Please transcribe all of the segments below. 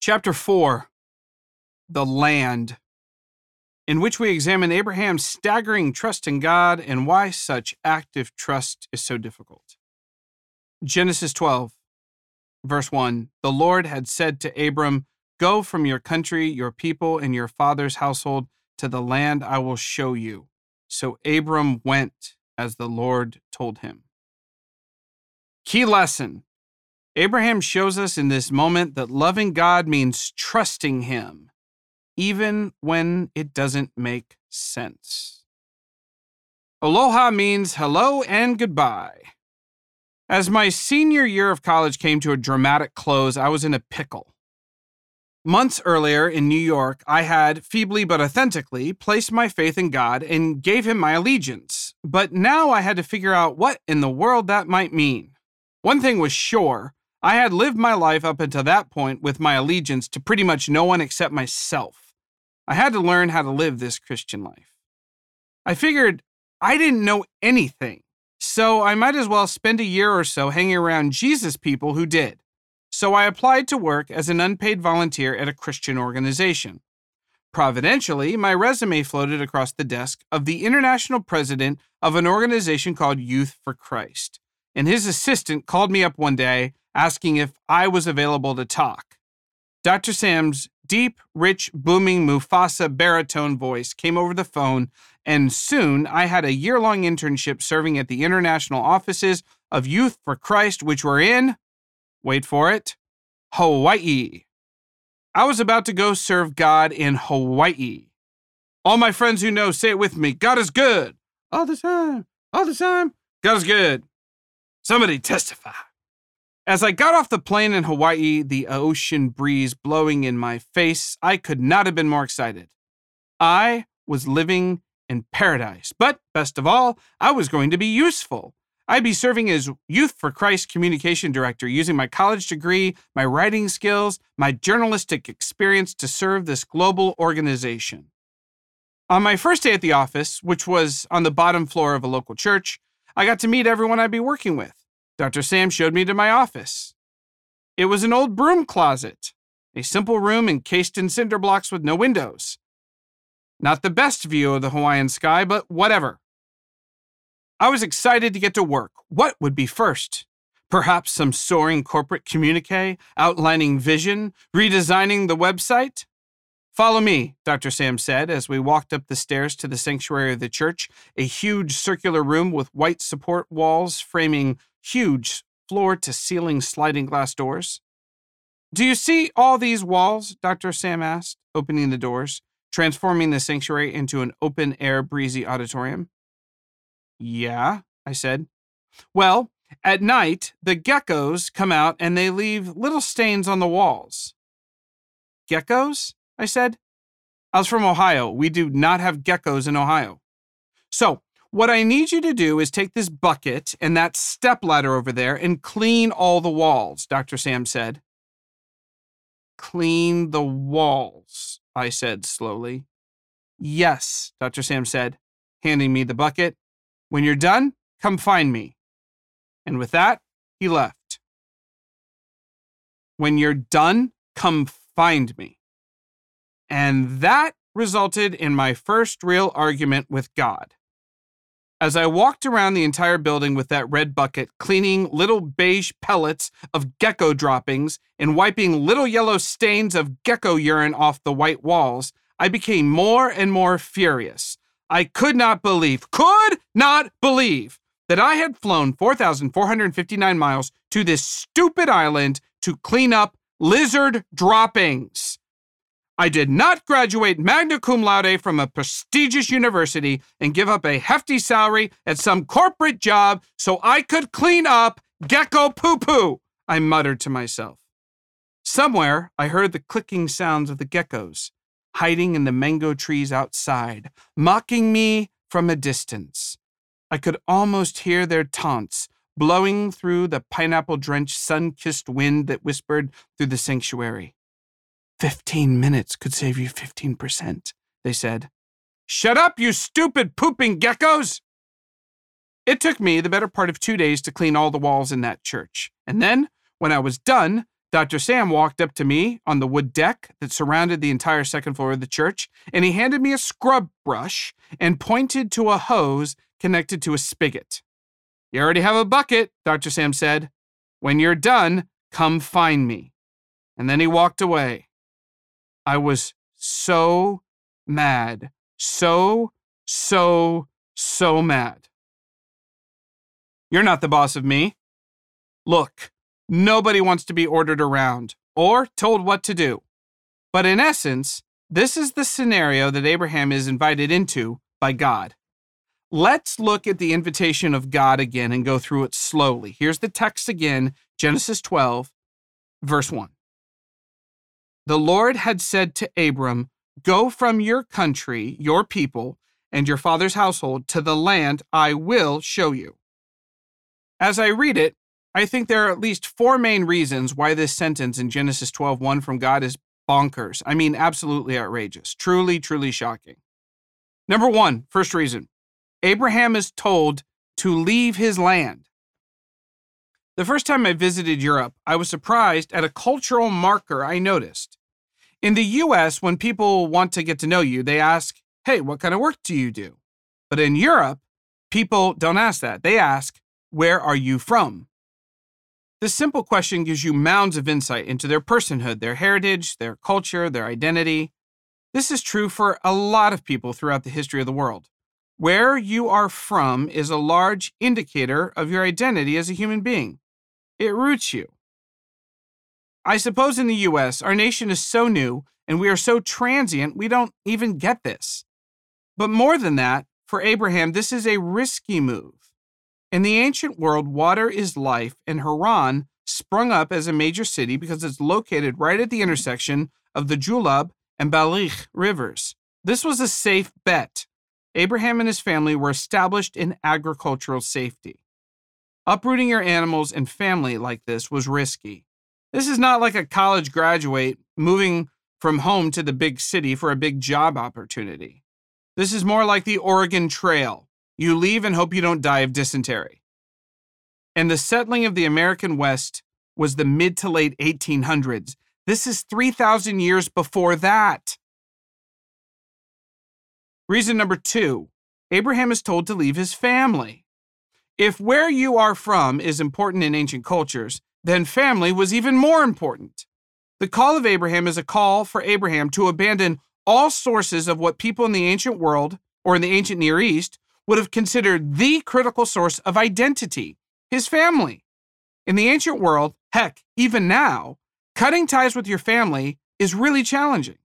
Chapter 4 The Land, in which we examine Abraham's staggering trust in God and why such active trust is so difficult. Genesis 12, verse 1 The Lord had said to Abram, Go from your country, your people, and your father's household to the land I will show you. So Abram went as the Lord told him. Key lesson Abraham shows us in this moment that loving God means trusting Him, even when it doesn't make sense. Aloha means hello and goodbye. As my senior year of college came to a dramatic close, I was in a pickle. Months earlier in New York, I had, feebly but authentically, placed my faith in God and gave Him my allegiance. But now I had to figure out what in the world that might mean. One thing was sure I had lived my life up until that point with my allegiance to pretty much no one except myself. I had to learn how to live this Christian life. I figured I didn't know anything, so I might as well spend a year or so hanging around Jesus people who did. So I applied to work as an unpaid volunteer at a Christian organization. Providentially, my resume floated across the desk of the international president of an organization called Youth for Christ, and his assistant called me up one day asking if I was available to talk. Dr. Sam's deep, rich, booming Mufasa baritone voice came over the phone, and soon I had a year long internship serving at the international offices of Youth for Christ, which were in, wait for it, Hawaii. I was about to go serve God in Hawaii. All my friends who know say it with me God is good. All the time. All the time. God is good. Somebody testify. As I got off the plane in Hawaii, the ocean breeze blowing in my face, I could not have been more excited. I was living in paradise, but best of all, I was going to be useful. I'd be serving as Youth for Christ communication director, using my college degree, my writing skills, my journalistic experience to serve this global organization. On my first day at the office, which was on the bottom floor of a local church, I got to meet everyone I'd be working with. Dr. Sam showed me to my office. It was an old broom closet, a simple room encased in cinder blocks with no windows. Not the best view of the Hawaiian sky, but whatever. I was excited to get to work. What would be first? Perhaps some soaring corporate communique outlining vision, redesigning the website? Follow me, Dr. Sam said as we walked up the stairs to the sanctuary of the church, a huge circular room with white support walls framing huge floor to ceiling sliding glass doors. Do you see all these walls? Dr. Sam asked, opening the doors, transforming the sanctuary into an open air, breezy auditorium. Yeah, I said. Well, at night, the geckos come out and they leave little stains on the walls. Geckos? I said. I was from Ohio. We do not have geckos in Ohio. So, what I need you to do is take this bucket and that step ladder over there and clean all the walls, Dr. Sam said. Clean the walls, I said slowly. Yes, Dr. Sam said, handing me the bucket. When you're done, come find me. And with that, he left. When you're done, come find me. And that resulted in my first real argument with God. As I walked around the entire building with that red bucket, cleaning little beige pellets of gecko droppings and wiping little yellow stains of gecko urine off the white walls, I became more and more furious. I could not believe, could not believe that I had flown 4,459 miles to this stupid island to clean up lizard droppings. I did not graduate magna cum laude from a prestigious university and give up a hefty salary at some corporate job so I could clean up gecko poo poo, I muttered to myself. Somewhere I heard the clicking sounds of the geckos, hiding in the mango trees outside, mocking me from a distance. I could almost hear their taunts blowing through the pineapple drenched, sun kissed wind that whispered through the sanctuary. Fifteen minutes could save you 15%, they said. Shut up, you stupid pooping geckos! It took me the better part of two days to clean all the walls in that church. And then, when I was done, Dr. Sam walked up to me on the wood deck that surrounded the entire second floor of the church, and he handed me a scrub brush and pointed to a hose connected to a spigot. You already have a bucket, Dr. Sam said. When you're done, come find me. And then he walked away. I was so mad. So, so, so mad. You're not the boss of me. Look, nobody wants to be ordered around or told what to do. But in essence, this is the scenario that Abraham is invited into by God. Let's look at the invitation of God again and go through it slowly. Here's the text again Genesis 12, verse 1. The Lord had said to Abram, Go from your country, your people, and your father's household to the land I will show you. As I read it, I think there are at least four main reasons why this sentence in Genesis 12:1 from God is bonkers. I mean, absolutely outrageous. Truly, truly shocking. Number one, first reason Abraham is told to leave his land. The first time I visited Europe, I was surprised at a cultural marker I noticed. In the US, when people want to get to know you, they ask, Hey, what kind of work do you do? But in Europe, people don't ask that. They ask, Where are you from? This simple question gives you mounds of insight into their personhood, their heritage, their culture, their identity. This is true for a lot of people throughout the history of the world. Where you are from is a large indicator of your identity as a human being. It roots you. I suppose in the US, our nation is so new and we are so transient, we don't even get this. But more than that, for Abraham, this is a risky move. In the ancient world, water is life, and Haran sprung up as a major city because it's located right at the intersection of the Julab and Balikh rivers. This was a safe bet. Abraham and his family were established in agricultural safety. Uprooting your animals and family like this was risky. This is not like a college graduate moving from home to the big city for a big job opportunity. This is more like the Oregon Trail. You leave and hope you don't die of dysentery. And the settling of the American West was the mid to late 1800s. This is 3,000 years before that. Reason number two Abraham is told to leave his family. If where you are from is important in ancient cultures, then family was even more important. The call of Abraham is a call for Abraham to abandon all sources of what people in the ancient world or in the ancient Near East would have considered the critical source of identity his family. In the ancient world, heck, even now, cutting ties with your family is really challenging.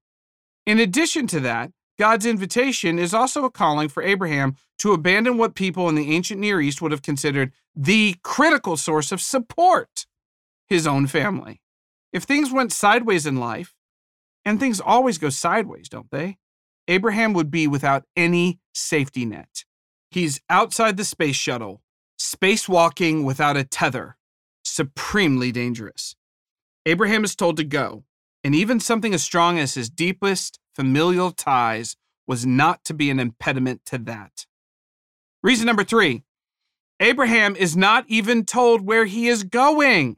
In addition to that, God's invitation is also a calling for Abraham to abandon what people in the ancient Near East would have considered the critical source of support his own family. If things went sideways in life, and things always go sideways, don't they? Abraham would be without any safety net. He's outside the space shuttle, spacewalking without a tether, supremely dangerous. Abraham is told to go, and even something as strong as his deepest familial ties was not to be an impediment to that. Reason number three Abraham is not even told where he is going.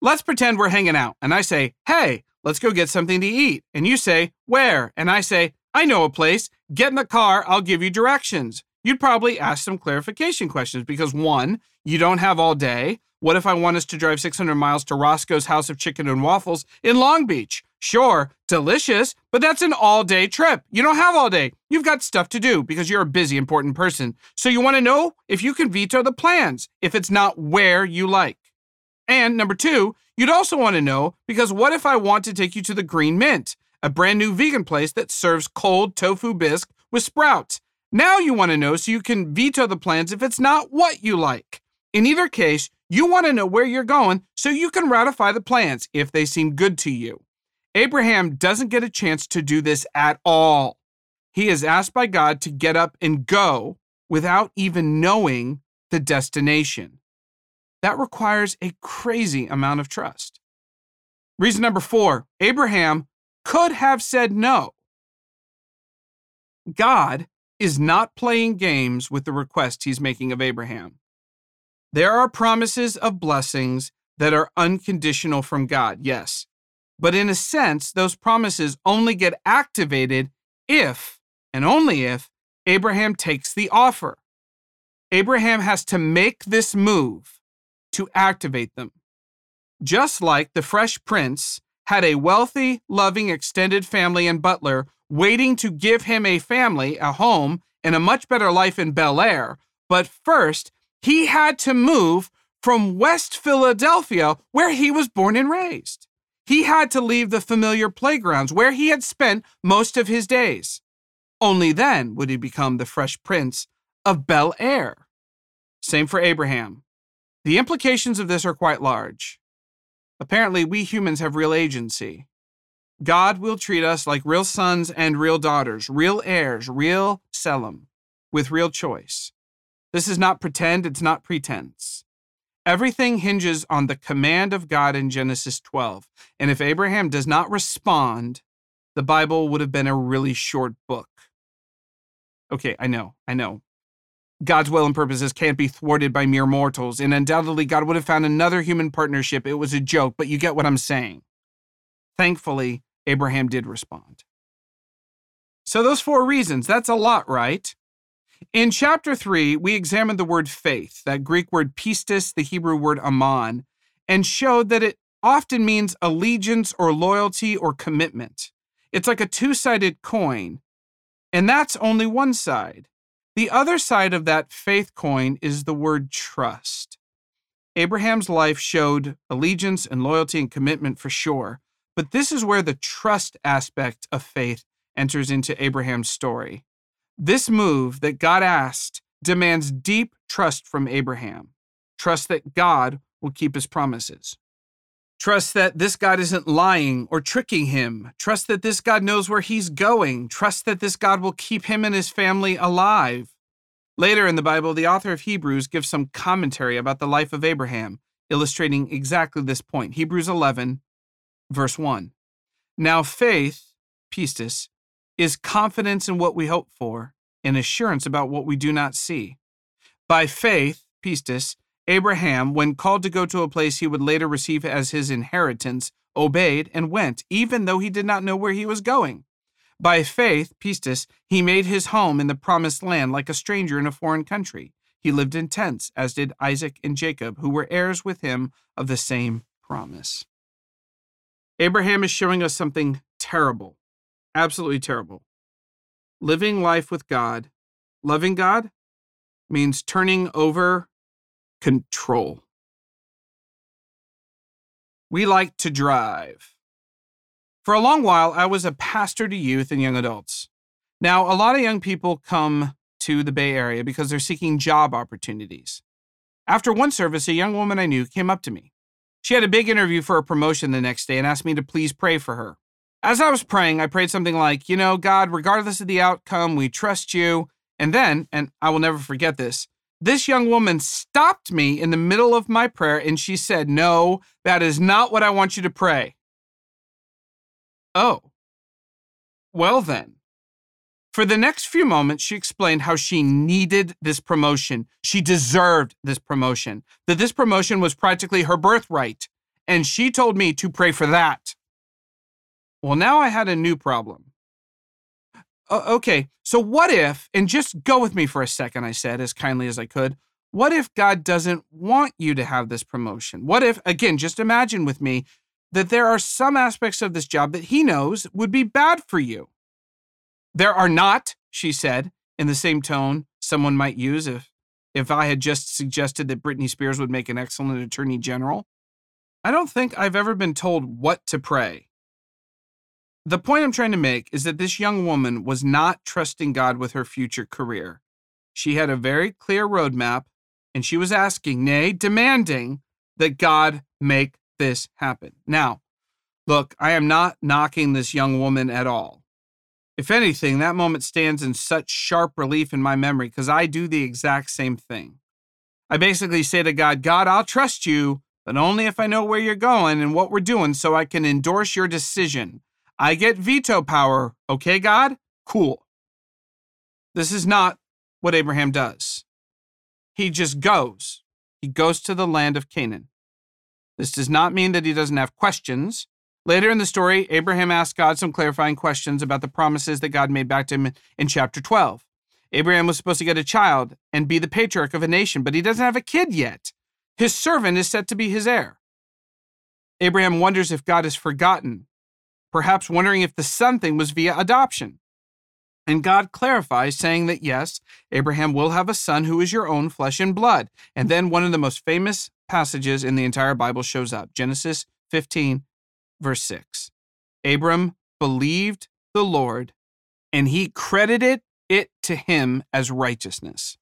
Let's pretend we're hanging out, and I say, Hey, let's go get something to eat. And you say, Where? And I say, I know a place. Get in the car, I'll give you directions you'd probably ask some clarification questions because one, you don't have all day. What if I want us to drive 600 miles to Roscoe's House of Chicken and Waffles in Long Beach? Sure, delicious, but that's an all day trip. You don't have all day. You've got stuff to do because you're a busy, important person. So you want to know if you can veto the plans if it's not where you like. And number two, you'd also want to know because what if I want to take you to the Green Mint, a brand new vegan place that serves cold tofu bisque with sprouts? Now you want to know so you can veto the plans if it's not what you like. In either case, you want to know where you're going so you can ratify the plans if they seem good to you. Abraham doesn't get a chance to do this at all. He is asked by God to get up and go without even knowing the destination. That requires a crazy amount of trust. Reason number four Abraham could have said no. God is not playing games with the request he's making of Abraham. There are promises of blessings that are unconditional from God, yes. But in a sense, those promises only get activated if, and only if, Abraham takes the offer. Abraham has to make this move to activate them. Just like the fresh prince had a wealthy, loving, extended family and butler waiting to give him a family, a home, and a much better life in Bel Air. But first, he had to move from West Philadelphia, where he was born and raised. He had to leave the familiar playgrounds where he had spent most of his days. Only then would he become the fresh prince of Bel Air. Same for Abraham. The implications of this are quite large. Apparently, we humans have real agency. God will treat us like real sons and real daughters, real heirs, real Tselem, with real choice. This is not pretend, it's not pretense. Everything hinges on the command of God in Genesis 12. And if Abraham does not respond, the Bible would have been a really short book. Okay, I know, I know. God's will and purposes can't be thwarted by mere mortals, and undoubtedly God would have found another human partnership. It was a joke, but you get what I'm saying. Thankfully, Abraham did respond. So, those four reasons, that's a lot, right? In chapter 3, we examined the word faith, that Greek word pistis, the Hebrew word aman, and showed that it often means allegiance or loyalty or commitment. It's like a two sided coin, and that's only one side. The other side of that faith coin is the word trust. Abraham's life showed allegiance and loyalty and commitment for sure, but this is where the trust aspect of faith enters into Abraham's story. This move that God asked demands deep trust from Abraham. Trust that God will keep his promises. Trust that this God isn't lying or tricking him. Trust that this God knows where he's going. Trust that this God will keep him and his family alive. Later in the Bible, the author of Hebrews gives some commentary about the life of Abraham, illustrating exactly this point. Hebrews 11, verse 1. Now, faith, pistis, is confidence in what we hope for and assurance about what we do not see. By faith, pistis, Abraham, when called to go to a place he would later receive as his inheritance, obeyed and went, even though he did not know where he was going. By faith, pistis, he made his home in the promised land like a stranger in a foreign country. He lived in tents, as did Isaac and Jacob, who were heirs with him of the same promise. Abraham is showing us something terrible, absolutely terrible. Living life with God, loving God, means turning over control. We like to drive. For a long while, I was a pastor to youth and young adults. Now, a lot of young people come to the Bay Area because they're seeking job opportunities. After one service, a young woman I knew came up to me. She had a big interview for a promotion the next day and asked me to please pray for her. As I was praying, I prayed something like, You know, God, regardless of the outcome, we trust you. And then, and I will never forget this, this young woman stopped me in the middle of my prayer and she said, No, that is not what I want you to pray. Oh. Well, then. For the next few moments, she explained how she needed this promotion. She deserved this promotion, that this promotion was practically her birthright. And she told me to pray for that. Well, now I had a new problem. Uh, okay, so what if, and just go with me for a second, I said as kindly as I could. What if God doesn't want you to have this promotion? What if, again, just imagine with me that there are some aspects of this job that He knows would be bad for you? There are not, she said, in the same tone someone might use if, if I had just suggested that Britney Spears would make an excellent attorney general. I don't think I've ever been told what to pray. The point I'm trying to make is that this young woman was not trusting God with her future career. She had a very clear roadmap, and she was asking, nay, demanding, that God make this happen. Now, look, I am not knocking this young woman at all. If anything, that moment stands in such sharp relief in my memory because I do the exact same thing. I basically say to God, God, I'll trust you, but only if I know where you're going and what we're doing so I can endorse your decision. I get veto power. Okay, God? Cool. This is not what Abraham does. He just goes. He goes to the land of Canaan. This does not mean that he doesn't have questions. Later in the story, Abraham asked God some clarifying questions about the promises that God made back to him in chapter 12. Abraham was supposed to get a child and be the patriarch of a nation, but he doesn't have a kid yet. His servant is set to be his heir. Abraham wonders if God has forgotten, perhaps wondering if the son thing was via adoption. And God clarifies, saying that yes, Abraham will have a son who is your own flesh and blood. And then one of the most famous passages in the entire Bible shows up Genesis 15, verse 6. Abram believed the Lord, and he credited it to him as righteousness.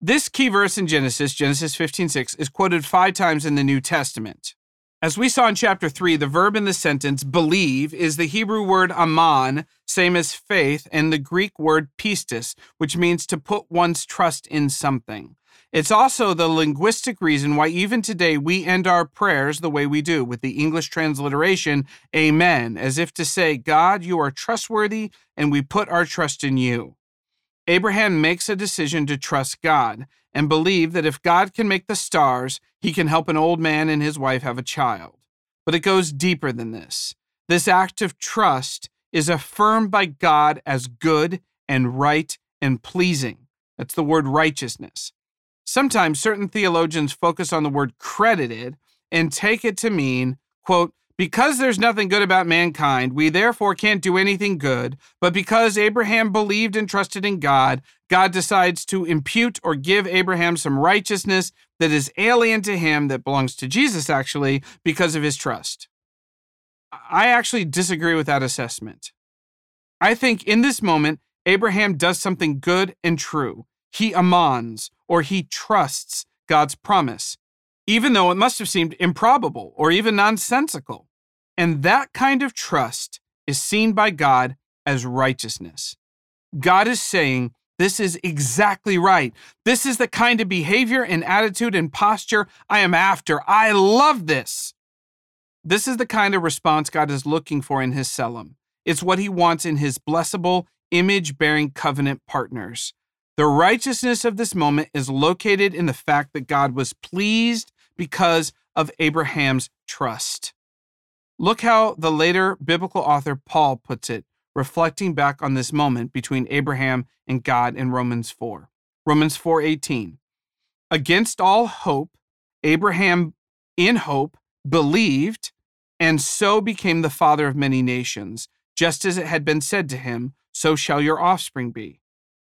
This key verse in Genesis, Genesis 15:6, is quoted 5 times in the New Testament. As we saw in chapter 3, the verb in the sentence believe is the Hebrew word aman, same as faith, and the Greek word pistis, which means to put one's trust in something. It's also the linguistic reason why even today we end our prayers the way we do, with the English transliteration, Amen, as if to say, God, you are trustworthy, and we put our trust in you. Abraham makes a decision to trust God and believe that if God can make the stars, he can help an old man and his wife have a child. But it goes deeper than this. This act of trust is affirmed by God as good and right and pleasing. That's the word righteousness. Sometimes certain theologians focus on the word credited and take it to mean, quote, because there's nothing good about mankind, we therefore can't do anything good. But because Abraham believed and trusted in God, God decides to impute or give Abraham some righteousness that is alien to him, that belongs to Jesus, actually, because of his trust. I actually disagree with that assessment. I think in this moment, Abraham does something good and true. He amans, or he trusts God's promise, even though it must have seemed improbable or even nonsensical. And that kind of trust is seen by God as righteousness. God is saying, This is exactly right. This is the kind of behavior and attitude and posture I am after. I love this. This is the kind of response God is looking for in his Tselem. It's what he wants in his blessable, image bearing covenant partners. The righteousness of this moment is located in the fact that God was pleased because of Abraham's trust. Look how the later biblical author Paul puts it, reflecting back on this moment between Abraham and God in Romans 4. Romans 4:18. Against all hope, Abraham in hope believed and so became the father of many nations, just as it had been said to him, so shall your offspring be.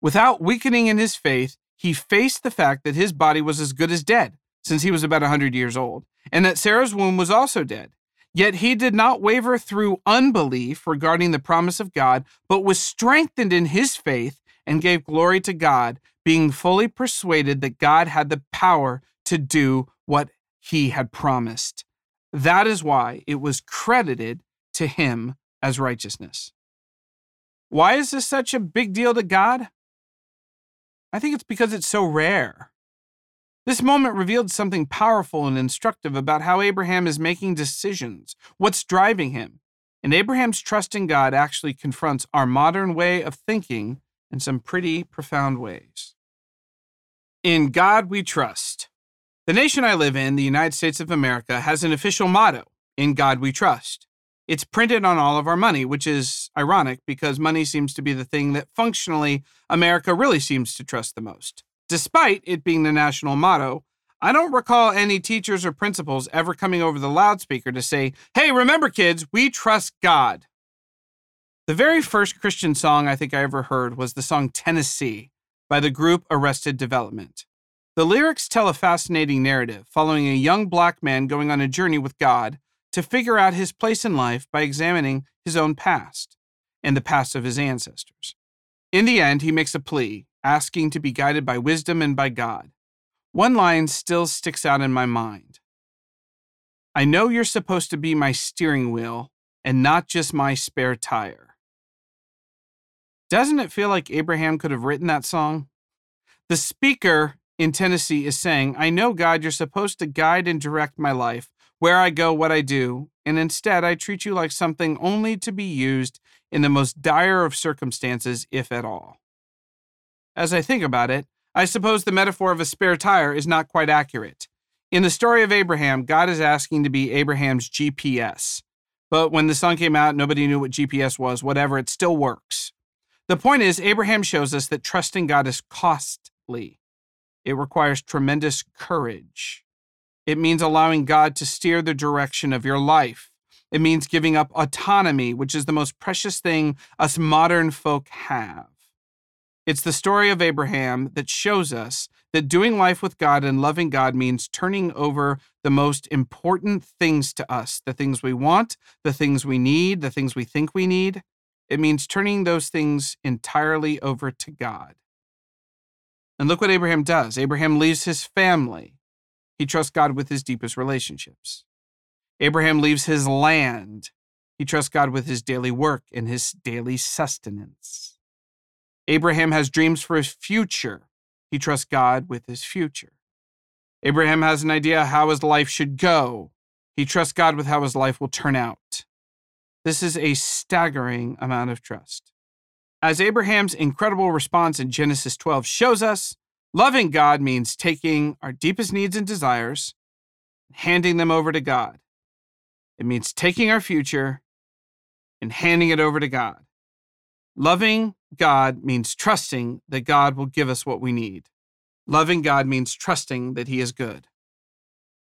Without weakening in his faith, he faced the fact that his body was as good as dead, since he was about a 100 years old, and that Sarah's womb was also dead. Yet he did not waver through unbelief regarding the promise of God, but was strengthened in his faith and gave glory to God, being fully persuaded that God had the power to do what he had promised. That is why it was credited to him as righteousness. Why is this such a big deal to God? I think it's because it's so rare. This moment revealed something powerful and instructive about how Abraham is making decisions, what's driving him. And Abraham's trust in God actually confronts our modern way of thinking in some pretty profound ways. In God we trust. The nation I live in, the United States of America, has an official motto In God we trust. It's printed on all of our money, which is ironic because money seems to be the thing that functionally America really seems to trust the most. Despite it being the national motto, I don't recall any teachers or principals ever coming over the loudspeaker to say, Hey, remember, kids, we trust God. The very first Christian song I think I ever heard was the song Tennessee by the group Arrested Development. The lyrics tell a fascinating narrative following a young black man going on a journey with God to figure out his place in life by examining his own past and the past of his ancestors. In the end, he makes a plea asking to be guided by wisdom and by God. One line still sticks out in my mind. I know you're supposed to be my steering wheel and not just my spare tire. Doesn't it feel like Abraham could have written that song? The speaker in Tennessee is saying, I know, God, you're supposed to guide and direct my life, where I go, what I do, and instead I treat you like something only to be used in the most dire of circumstances, if at all. As I think about it, I suppose the metaphor of a spare tire is not quite accurate. In the story of Abraham, God is asking to be Abraham's GPS. But when the sun came out, nobody knew what GPS was, whatever, it still works. The point is, Abraham shows us that trusting God is costly. It requires tremendous courage. It means allowing God to steer the direction of your life. It means giving up autonomy, which is the most precious thing us modern folk have. It's the story of Abraham that shows us that doing life with God and loving God means turning over the most important things to us the things we want, the things we need, the things we think we need. It means turning those things entirely over to God. And look what Abraham does Abraham leaves his family, he trusts God with his deepest relationships. Abraham leaves his land, he trusts God with his daily work and his daily sustenance. Abraham has dreams for his future. He trusts God with his future. Abraham has an idea how his life should go. He trusts God with how his life will turn out. This is a staggering amount of trust. As Abraham's incredible response in Genesis 12 shows us, loving God means taking our deepest needs and desires and handing them over to God. It means taking our future and handing it over to God. Loving God means trusting that God will give us what we need. Loving God means trusting that He is good.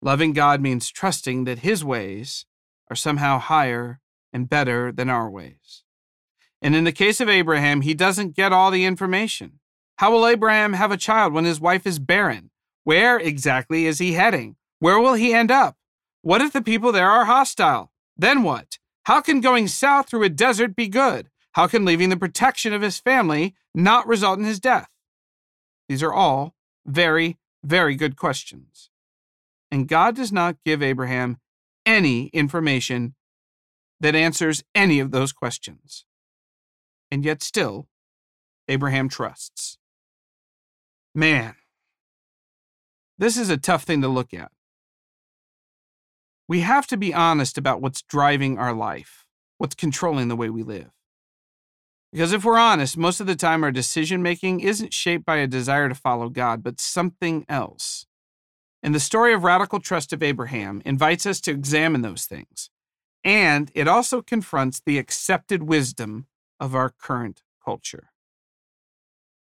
Loving God means trusting that His ways are somehow higher and better than our ways. And in the case of Abraham, he doesn't get all the information. How will Abraham have a child when his wife is barren? Where exactly is he heading? Where will he end up? What if the people there are hostile? Then what? How can going south through a desert be good? How can leaving the protection of his family not result in his death? These are all very, very good questions. And God does not give Abraham any information that answers any of those questions. And yet, still, Abraham trusts. Man, this is a tough thing to look at. We have to be honest about what's driving our life, what's controlling the way we live. Because if we're honest, most of the time our decision making isn't shaped by a desire to follow God, but something else. And the story of radical trust of Abraham invites us to examine those things. And it also confronts the accepted wisdom of our current culture.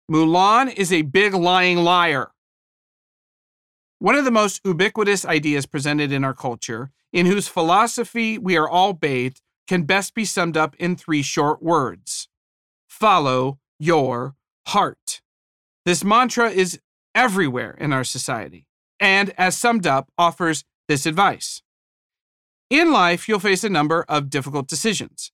Mulan is a big lying liar. One of the most ubiquitous ideas presented in our culture, in whose philosophy we are all bathed, can best be summed up in three short words follow your heart. This mantra is everywhere in our society and, as summed up, offers this advice. In life, you'll face a number of difficult decisions,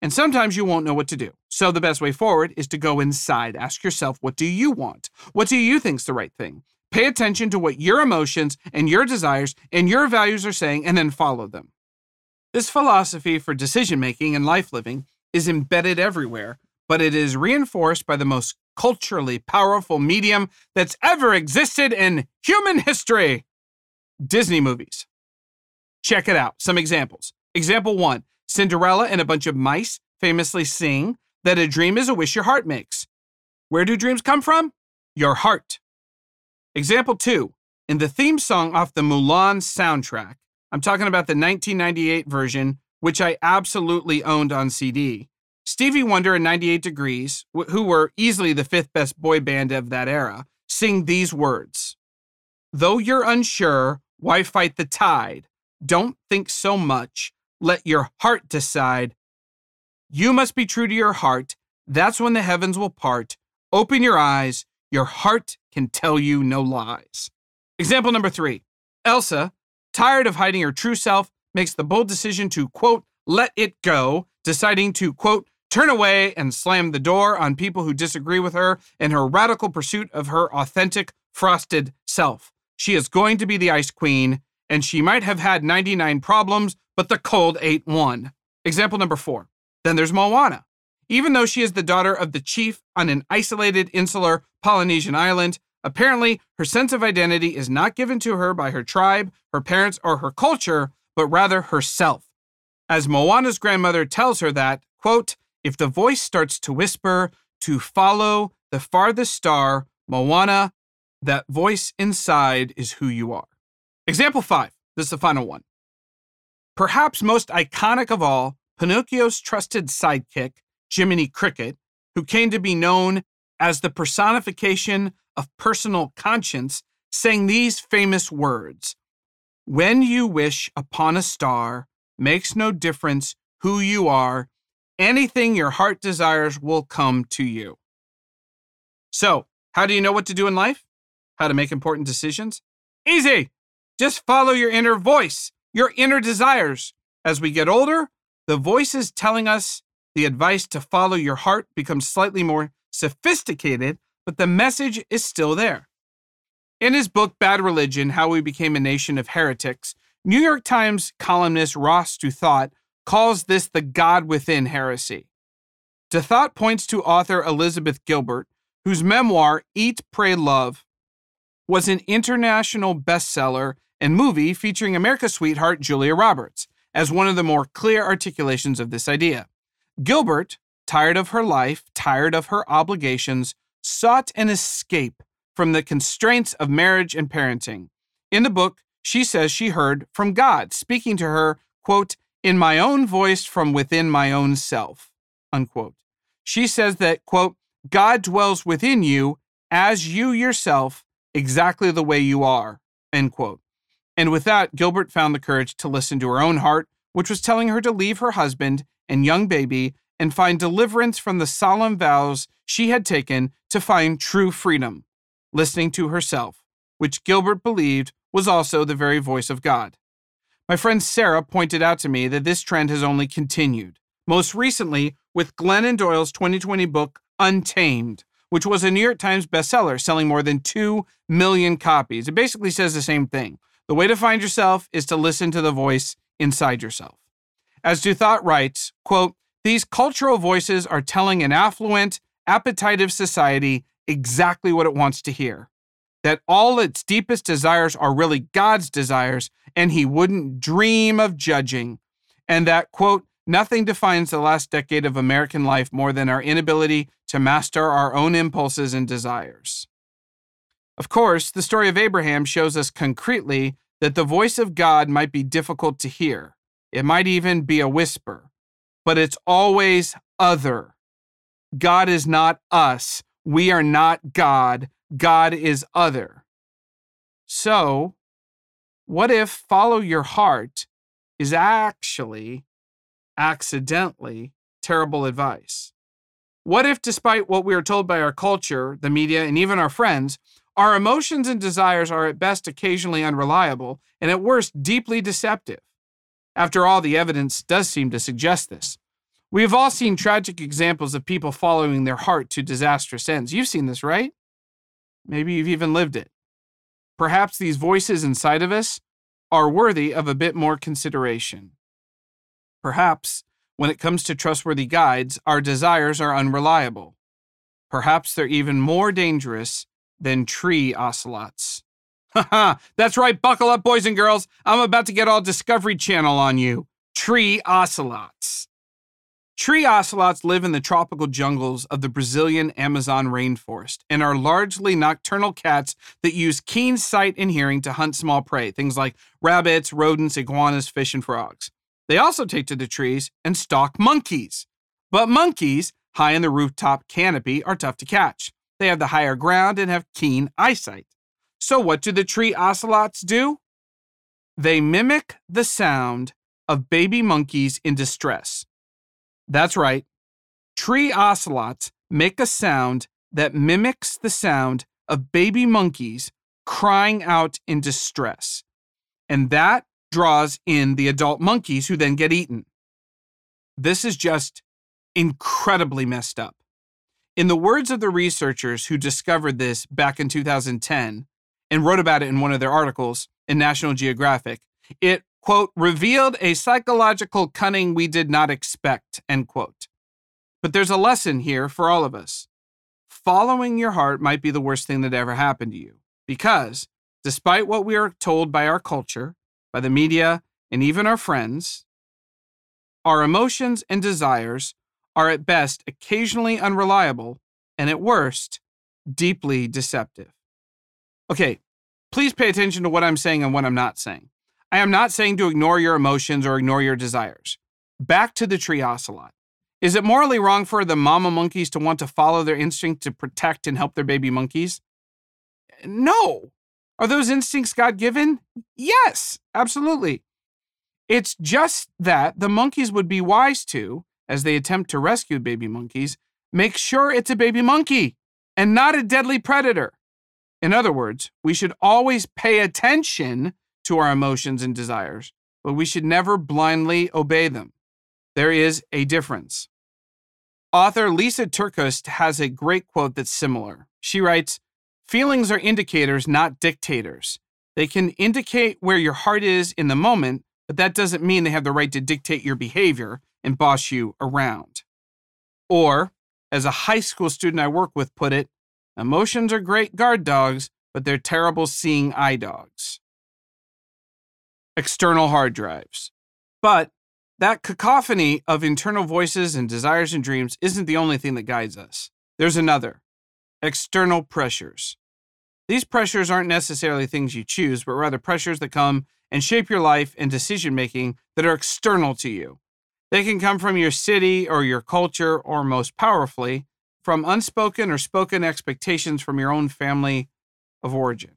and sometimes you won't know what to do. So, the best way forward is to go inside. Ask yourself, what do you want? What do you think's the right thing? Pay attention to what your emotions and your desires and your values are saying, and then follow them. This philosophy for decision making and life living is embedded everywhere but it is reinforced by the most culturally powerful medium that's ever existed in human history Disney movies. Check it out. Some examples. Example one Cinderella and a bunch of mice famously sing that a dream is a wish your heart makes. Where do dreams come from? Your heart. Example two In the theme song off the Mulan soundtrack, I'm talking about the 1998 version, which I absolutely owned on CD. Stevie Wonder and 98 Degrees, who were easily the fifth best boy band of that era, sing these words Though you're unsure, why fight the tide? Don't think so much. Let your heart decide. You must be true to your heart. That's when the heavens will part. Open your eyes. Your heart can tell you no lies. Example number three Elsa, tired of hiding her true self, makes the bold decision to, quote, let it go, deciding to, quote, turn away and slam the door on people who disagree with her in her radical pursuit of her authentic, frosted self. She is going to be the Ice Queen, and she might have had 99 problems, but the cold ate one. Example number four. Then there's Moana. Even though she is the daughter of the chief on an isolated insular Polynesian island, apparently her sense of identity is not given to her by her tribe, her parents, or her culture, but rather herself. As Moana's grandmother tells her that, quote, if the voice starts to whisper to follow the farthest star, Moana, that voice inside is who you are. Example five. This is the final one. Perhaps most iconic of all, Pinocchio's trusted sidekick, Jiminy Cricket, who came to be known as the personification of personal conscience, sang these famous words When you wish upon a star, makes no difference who you are, anything your heart desires will come to you. So, how do you know what to do in life? How to make important decisions? Easy! Just follow your inner voice, your inner desires. As we get older, the voices telling us the advice to follow your heart becomes slightly more sophisticated, but the message is still there. In his book, Bad Religion How We Became a Nation of Heretics, New York Times columnist Ross Douthat calls this the God within heresy. Douthat points to author Elizabeth Gilbert, whose memoir, Eat, Pray, Love, was an international bestseller and movie featuring America's sweetheart Julia Roberts as one of the more clear articulations of this idea. Gilbert, tired of her life, tired of her obligations, sought an escape from the constraints of marriage and parenting. In the book, she says she heard from God speaking to her, quote, in my own voice from within my own self, unquote. She says that, quote, God dwells within you as you yourself, exactly the way you are, end quote. And with that, Gilbert found the courage to listen to her own heart, which was telling her to leave her husband and young baby and find deliverance from the solemn vows she had taken to find true freedom, listening to herself, which Gilbert believed was also the very voice of God. My friend Sarah pointed out to me that this trend has only continued, most recently with Glennon Doyle's 2020 book, Untamed, which was a New York Times bestseller, selling more than 2 million copies. It basically says the same thing. The way to find yourself is to listen to the voice inside yourself. As Douthat writes, quote, these cultural voices are telling an affluent, appetitive society exactly what it wants to hear that all its deepest desires are really God's desires, and he wouldn't dream of judging. And that, quote, nothing defines the last decade of American life more than our inability to master our own impulses and desires. Of course, the story of Abraham shows us concretely that the voice of God might be difficult to hear. It might even be a whisper, but it's always other. God is not us. We are not God. God is other. So, what if follow your heart is actually accidentally terrible advice? What if, despite what we are told by our culture, the media, and even our friends, our emotions and desires are at best occasionally unreliable and at worst deeply deceptive? After all, the evidence does seem to suggest this. We have all seen tragic examples of people following their heart to disastrous ends. You've seen this, right? Maybe you've even lived it. Perhaps these voices inside of us are worthy of a bit more consideration. Perhaps, when it comes to trustworthy guides, our desires are unreliable. Perhaps they're even more dangerous than tree ocelots. Haha, that's right, buckle up, boys and girls. I'm about to get all Discovery Channel on you. Tree ocelots. Tree ocelots live in the tropical jungles of the Brazilian Amazon rainforest and are largely nocturnal cats that use keen sight and hearing to hunt small prey, things like rabbits, rodents, iguanas, fish, and frogs. They also take to the trees and stalk monkeys. But monkeys, high in the rooftop canopy, are tough to catch. They have the higher ground and have keen eyesight. So, what do the tree ocelots do? They mimic the sound of baby monkeys in distress. That's right. Tree ocelots make a sound that mimics the sound of baby monkeys crying out in distress. And that draws in the adult monkeys who then get eaten. This is just incredibly messed up. In the words of the researchers who discovered this back in 2010 and wrote about it in one of their articles in National Geographic, it quote, revealed a psychological cunning we did not expect, end quote. But there's a lesson here for all of us. Following your heart might be the worst thing that ever happened to you because, despite what we are told by our culture, by the media, and even our friends, our emotions and desires are at best occasionally unreliable and at worst deeply deceptive. Okay, please pay attention to what I'm saying and what I'm not saying. I am not saying to ignore your emotions or ignore your desires. Back to the tree ocelot. Is it morally wrong for the mama monkeys to want to follow their instinct to protect and help their baby monkeys? No. Are those instincts God given? Yes, absolutely. It's just that the monkeys would be wise to, as they attempt to rescue baby monkeys, make sure it's a baby monkey and not a deadly predator. In other words, we should always pay attention to our emotions and desires, but we should never blindly obey them. There is a difference. Author Lysa TerKeurst has a great quote that's similar. She writes Feelings are indicators, not dictators. They can indicate where your heart is in the moment, but that doesn't mean they have the right to dictate your behavior and boss you around. Or, as a high school student I work with put it, emotions are great guard dogs, but they're terrible seeing eye dogs. External hard drives. But that cacophony of internal voices and desires and dreams isn't the only thing that guides us. There's another external pressures. These pressures aren't necessarily things you choose, but rather pressures that come and shape your life and decision making that are external to you. They can come from your city or your culture, or most powerfully, from unspoken or spoken expectations from your own family of origin.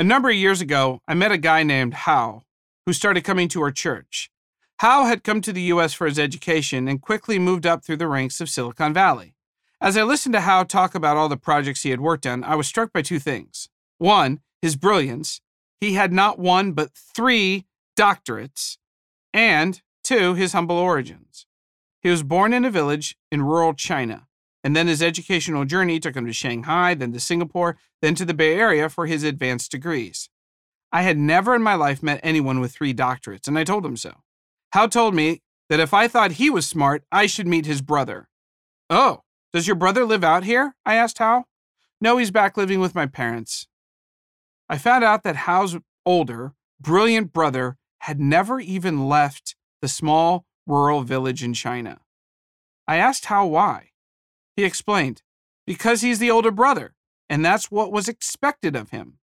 A number of years ago, I met a guy named Hal who started coming to our church. Hal had come to the U.S. for his education and quickly moved up through the ranks of Silicon Valley. As I listened to Hal talk about all the projects he had worked on, I was struck by two things. One, his brilliance. He had not one, but three doctorates. And two, his humble origins. He was born in a village in rural China, and then his educational journey took him to Shanghai, then to Singapore, then to the Bay Area for his advanced degrees. I had never in my life met anyone with three doctorates, and I told him so. Hal told me that if I thought he was smart, I should meet his brother. Oh, does your brother live out here? I asked Hal. No, he's back living with my parents. I found out that Hal's older, brilliant brother had never even left the small rural village in China. I asked Hal why. He explained, because he's the older brother, and that's what was expected of him.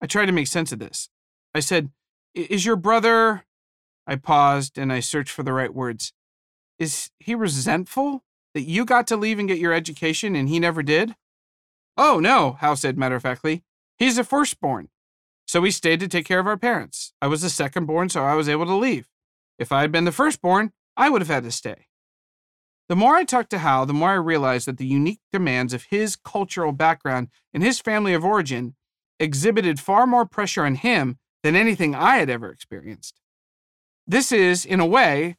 I tried to make sense of this. I said, Is your brother I paused and I searched for the right words. Is he resentful that you got to leave and get your education and he never did? Oh, no, Hal said matter of factly. He's a firstborn. So we stayed to take care of our parents. I was the secondborn, so I was able to leave. If I had been the firstborn, I would have had to stay. The more I talked to Hal, the more I realized that the unique demands of his cultural background and his family of origin exhibited far more pressure on him than anything I had ever experienced. This is, in a way,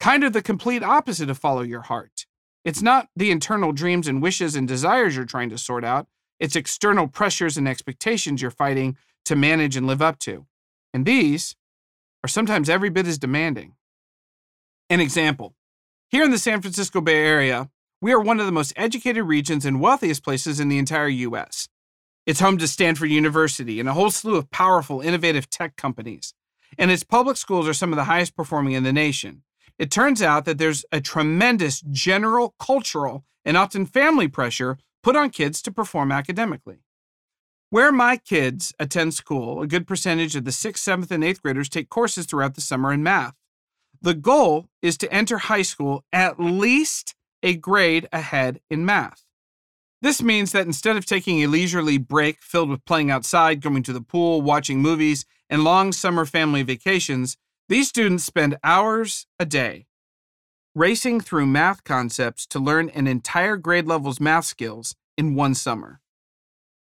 kind of the complete opposite of follow your heart. It's not the internal dreams and wishes and desires you're trying to sort out, it's external pressures and expectations you're fighting to manage and live up to. And these are sometimes every bit as demanding. An example here in the San Francisco Bay Area, we are one of the most educated regions and wealthiest places in the entire U.S. It's home to Stanford University and a whole slew of powerful, innovative tech companies and its public schools are some of the highest performing in the nation. It turns out that there's a tremendous general cultural and often family pressure put on kids to perform academically. Where my kids attend school, a good percentage of the 6th, 7th, and 8th graders take courses throughout the summer in math. The goal is to enter high school at least a grade ahead in math. This means that instead of taking a leisurely break filled with playing outside, going to the pool, watching movies, and long summer family vacations, these students spend hours a day racing through math concepts to learn an entire grade level's math skills in one summer.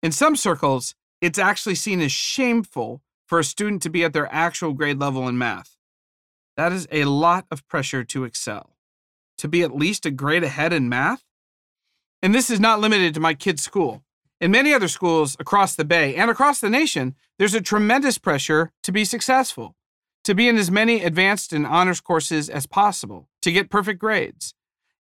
In some circles, it's actually seen as shameful for a student to be at their actual grade level in math. That is a lot of pressure to excel. To be at least a grade ahead in math? And this is not limited to my kid's school. In many other schools across the Bay and across the nation, there's a tremendous pressure to be successful, to be in as many advanced and honors courses as possible, to get perfect grades.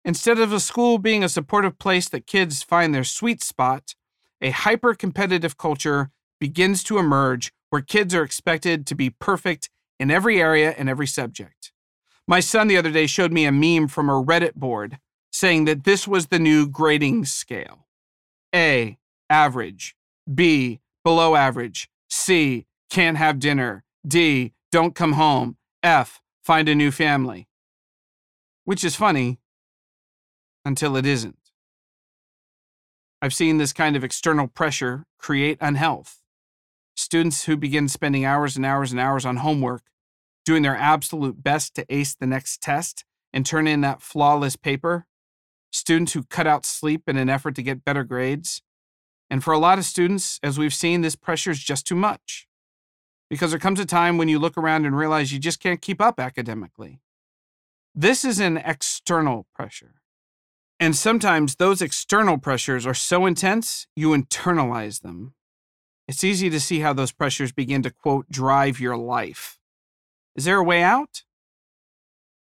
Instead of a school being a supportive place that kids find their sweet spot, a hyper competitive culture begins to emerge where kids are expected to be perfect in every area and every subject. My son the other day showed me a meme from a Reddit board saying that this was the new grading scale A, average, B, below average. C, can't have dinner. D, don't come home. F, find a new family. Which is funny until it isn't. I've seen this kind of external pressure create unhealth. Students who begin spending hours and hours and hours on homework, doing their absolute best to ace the next test and turn in that flawless paper. Students who cut out sleep in an effort to get better grades. And for a lot of students, as we've seen, this pressure is just too much. Because there comes a time when you look around and realize you just can't keep up academically. This is an external pressure. And sometimes those external pressures are so intense, you internalize them. It's easy to see how those pressures begin to, quote, drive your life. Is there a way out?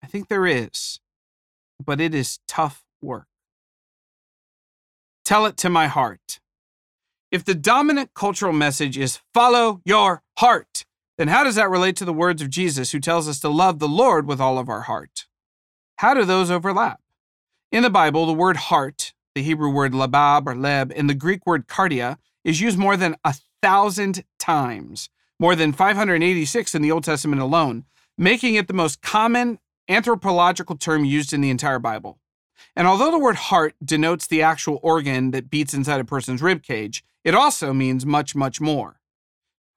I think there is, but it is tough work. Tell it to my heart. If the dominant cultural message is follow your heart, then how does that relate to the words of Jesus who tells us to love the Lord with all of our heart? How do those overlap? In the Bible, the word heart, the Hebrew word lebab or leb, and the Greek word kardia is used more than a thousand times, more than 586 in the Old Testament alone, making it the most common anthropological term used in the entire Bible. And although the word heart denotes the actual organ that beats inside a person's rib cage, it also means much, much more.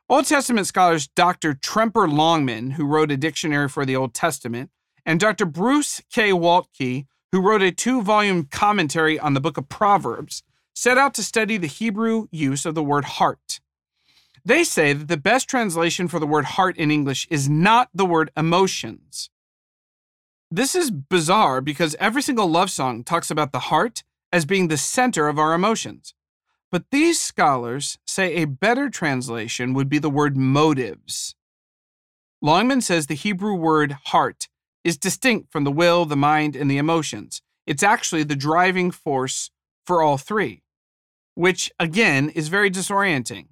Old Testament scholars Dr. Tremper Longman, who wrote a dictionary for the Old Testament, and Dr. Bruce K. Waltke, who wrote a two volume commentary on the book of Proverbs, set out to study the Hebrew use of the word heart. They say that the best translation for the word heart in English is not the word emotions. This is bizarre because every single love song talks about the heart as being the center of our emotions. But these scholars say a better translation would be the word motives. Longman says the Hebrew word heart is distinct from the will, the mind, and the emotions. It's actually the driving force for all three, which again is very disorienting.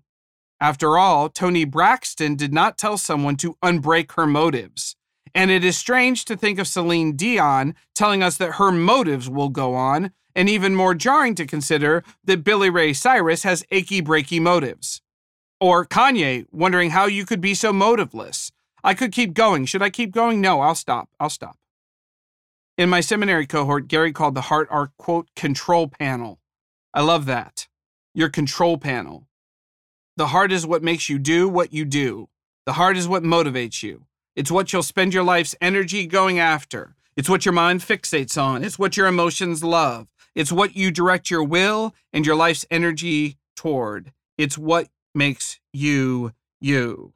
After all, Toni Braxton did not tell someone to unbreak her motives. And it is strange to think of Celine Dion telling us that her motives will go on, and even more jarring to consider that Billy Ray Cyrus has achy breaky motives. Or Kanye wondering how you could be so motiveless. I could keep going. Should I keep going? No, I'll stop. I'll stop. In my seminary cohort, Gary called the heart our quote control panel. I love that. Your control panel. The heart is what makes you do what you do. The heart is what motivates you. It's what you'll spend your life's energy going after. It's what your mind fixates on. It's what your emotions love. It's what you direct your will and your life's energy toward. It's what makes you you.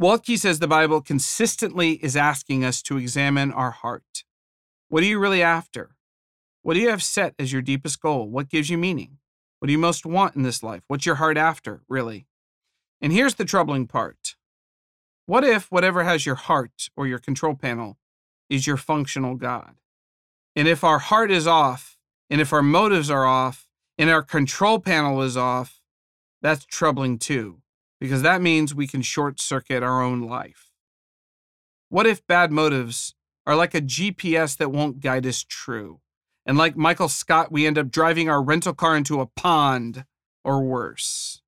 Waltke says the Bible consistently is asking us to examine our heart. What are you really after? What do you have set as your deepest goal? What gives you meaning? What do you most want in this life? What's your heart after, really? And here's the troubling part. What if whatever has your heart or your control panel is your functional God? And if our heart is off, and if our motives are off, and our control panel is off, that's troubling too because that means we can short circuit our own life. What if bad motives are like a GPS that won't guide us true? And like Michael Scott, we end up driving our rental car into a pond or worse.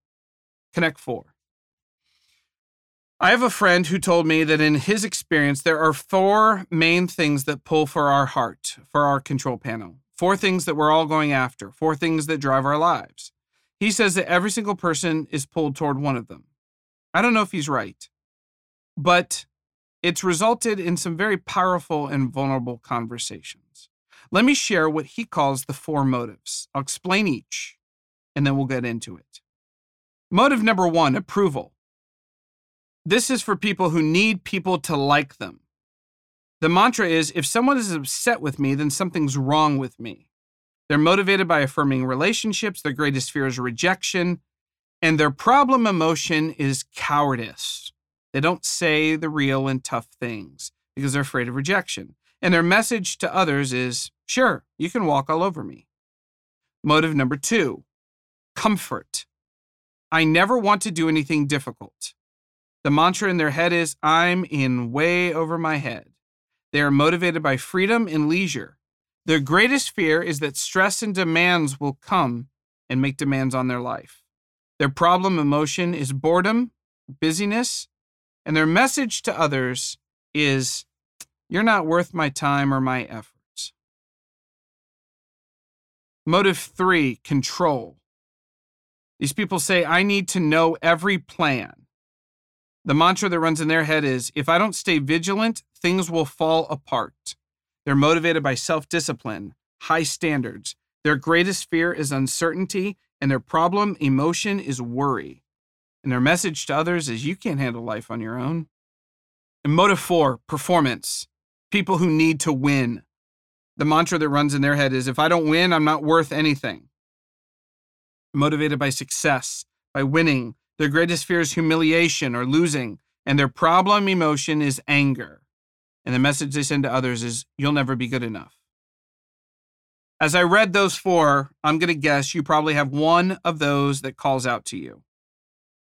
Connect 4. I have a friend who told me that in his experience, there are four main things that pull for our heart, for our control panel. Four things that we're all going after, four things that drive our lives. He says that every single person is pulled toward one of them. I don't know if he's right, but it's resulted in some very powerful and vulnerable conversations. Let me share what he calls the four motives. I'll explain each, and then we'll get into it. Motive number one approval. This is for people who need people to like them. The mantra is if someone is upset with me, then something's wrong with me. They're motivated by affirming relationships. Their greatest fear is rejection. And their problem emotion is cowardice. They don't say the real and tough things because they're afraid of rejection. And their message to others is sure, you can walk all over me. Motive number two comfort. I never want to do anything difficult. The mantra in their head is I'm in way over my head. They are motivated by freedom and leisure. Their greatest fear is that stress and demands will come and make demands on their life. Their problem emotion is boredom, busyness, and their message to others is you're not worth my time or my efforts. Motive three, control. These people say, I need to know every plan. The mantra that runs in their head is if I don't stay vigilant, things will fall apart. They're motivated by self discipline, high standards. Their greatest fear is uncertainty, and their problem emotion is worry. And their message to others is you can't handle life on your own. And motive four, performance. People who need to win. The mantra that runs in their head is if I don't win, I'm not worth anything. Motivated by success, by winning. Their greatest fear is humiliation or losing, and their problem emotion is anger. And the message they send to others is you'll never be good enough. As I read those four, I'm going to guess you probably have one of those that calls out to you.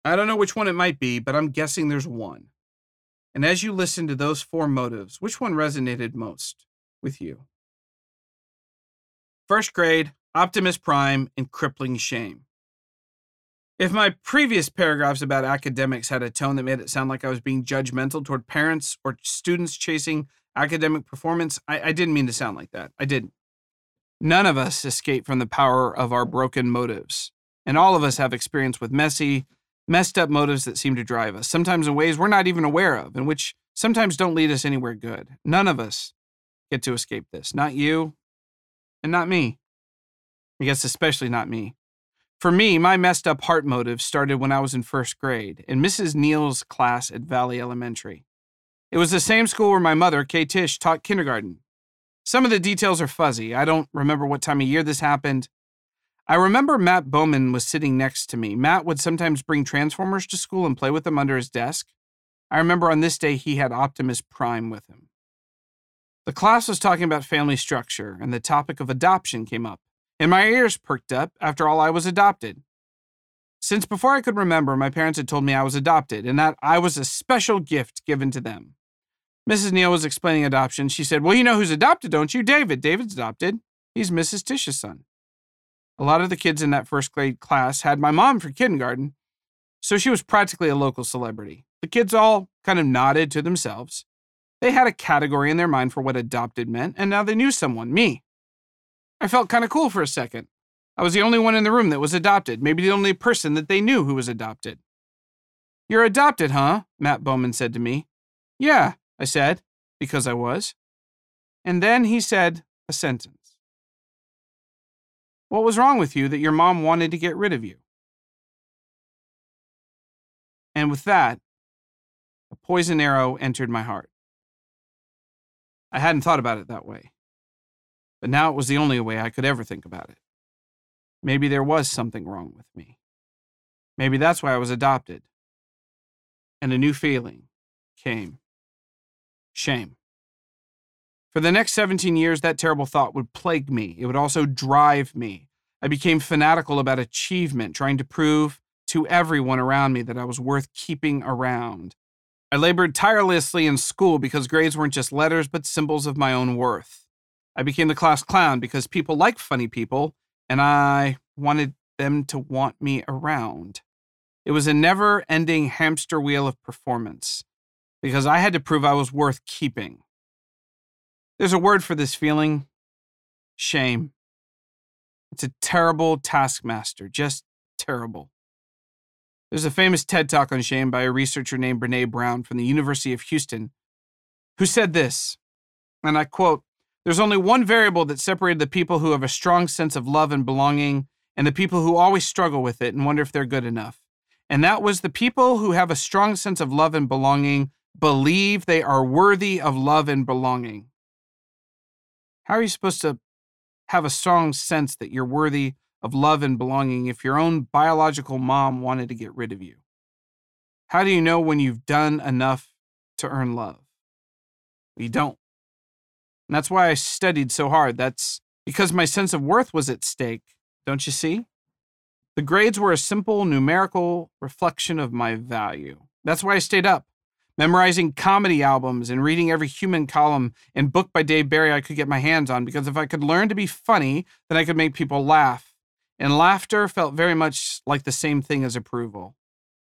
I don't know which one it might be, but I'm guessing there's one. And as you listen to those four motives, which one resonated most with you? First grade, Optimus Prime, and crippling shame. If my previous paragraphs about academics had a tone that made it sound like I was being judgmental toward parents or students chasing academic performance, I, I didn't mean to sound like that. I didn't. None of us escape from the power of our broken motives. And all of us have experience with messy, messed up motives that seem to drive us, sometimes in ways we're not even aware of, and which sometimes don't lead us anywhere good. None of us get to escape this. Not you, and not me. I guess especially not me. For me, my messed up heart motive started when I was in first grade in Mrs. Neal's class at Valley Elementary. It was the same school where my mother, Kay Tish, taught kindergarten. Some of the details are fuzzy. I don't remember what time of year this happened. I remember Matt Bowman was sitting next to me. Matt would sometimes bring Transformers to school and play with them under his desk. I remember on this day he had Optimus Prime with him. The class was talking about family structure, and the topic of adoption came up, and my ears perked up. After all, I was adopted. Since before I could remember, my parents had told me I was adopted and that I was a special gift given to them. Mrs. Neal was explaining adoption. She said, Well, you know who's adopted, don't you? David. David's adopted. He's Mrs. Tish's son. A lot of the kids in that first grade class had my mom for kindergarten, so she was practically a local celebrity. The kids all kind of nodded to themselves. They had a category in their mind for what adopted meant, and now they knew someone, me. I felt kind of cool for a second. I was the only one in the room that was adopted, maybe the only person that they knew who was adopted. You're adopted, huh? Matt Bowman said to me. Yeah, I said, because I was. And then he said a sentence. What was wrong with you that your mom wanted to get rid of you? And with that, a poison arrow entered my heart. I hadn't thought about it that way, but now it was the only way I could ever think about it. Maybe there was something wrong with me. Maybe that's why I was adopted. And a new feeling came shame. For the next 17 years, that terrible thought would plague me. It would also drive me. I became fanatical about achievement, trying to prove to everyone around me that I was worth keeping around. I labored tirelessly in school because grades weren't just letters, but symbols of my own worth. I became the class clown because people like funny people, and I wanted them to want me around. It was a never ending hamster wheel of performance because I had to prove I was worth keeping. There's a word for this feeling shame. It's a terrible taskmaster, just terrible. There's a famous TED talk on shame by a researcher named Brene Brown from the University of Houston who said this, and I quote There's only one variable that separated the people who have a strong sense of love and belonging and the people who always struggle with it and wonder if they're good enough. And that was the people who have a strong sense of love and belonging believe they are worthy of love and belonging. How are you supposed to have a strong sense that you're worthy of love and belonging if your own biological mom wanted to get rid of you? How do you know when you've done enough to earn love? You don't. And that's why I studied so hard. That's because my sense of worth was at stake, don't you see? The grades were a simple numerical reflection of my value. That's why I stayed up memorizing comedy albums and reading every human column and book by Dave Barry I could get my hands on because if I could learn to be funny, then I could make people laugh. and laughter felt very much like the same thing as approval.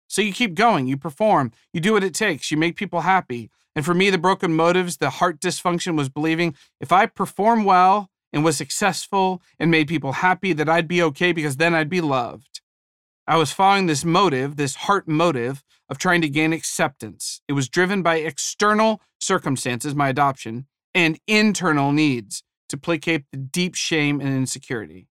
So you keep going, you perform, you do what it takes, you make people happy. And for me, the broken motives, the heart dysfunction was believing if I perform well and was successful and made people happy, that I'd be okay because then I'd be loved. I was following this motive, this heart motive of trying to gain acceptance. It was driven by external circumstances, my adoption, and internal needs to placate the deep shame and insecurity.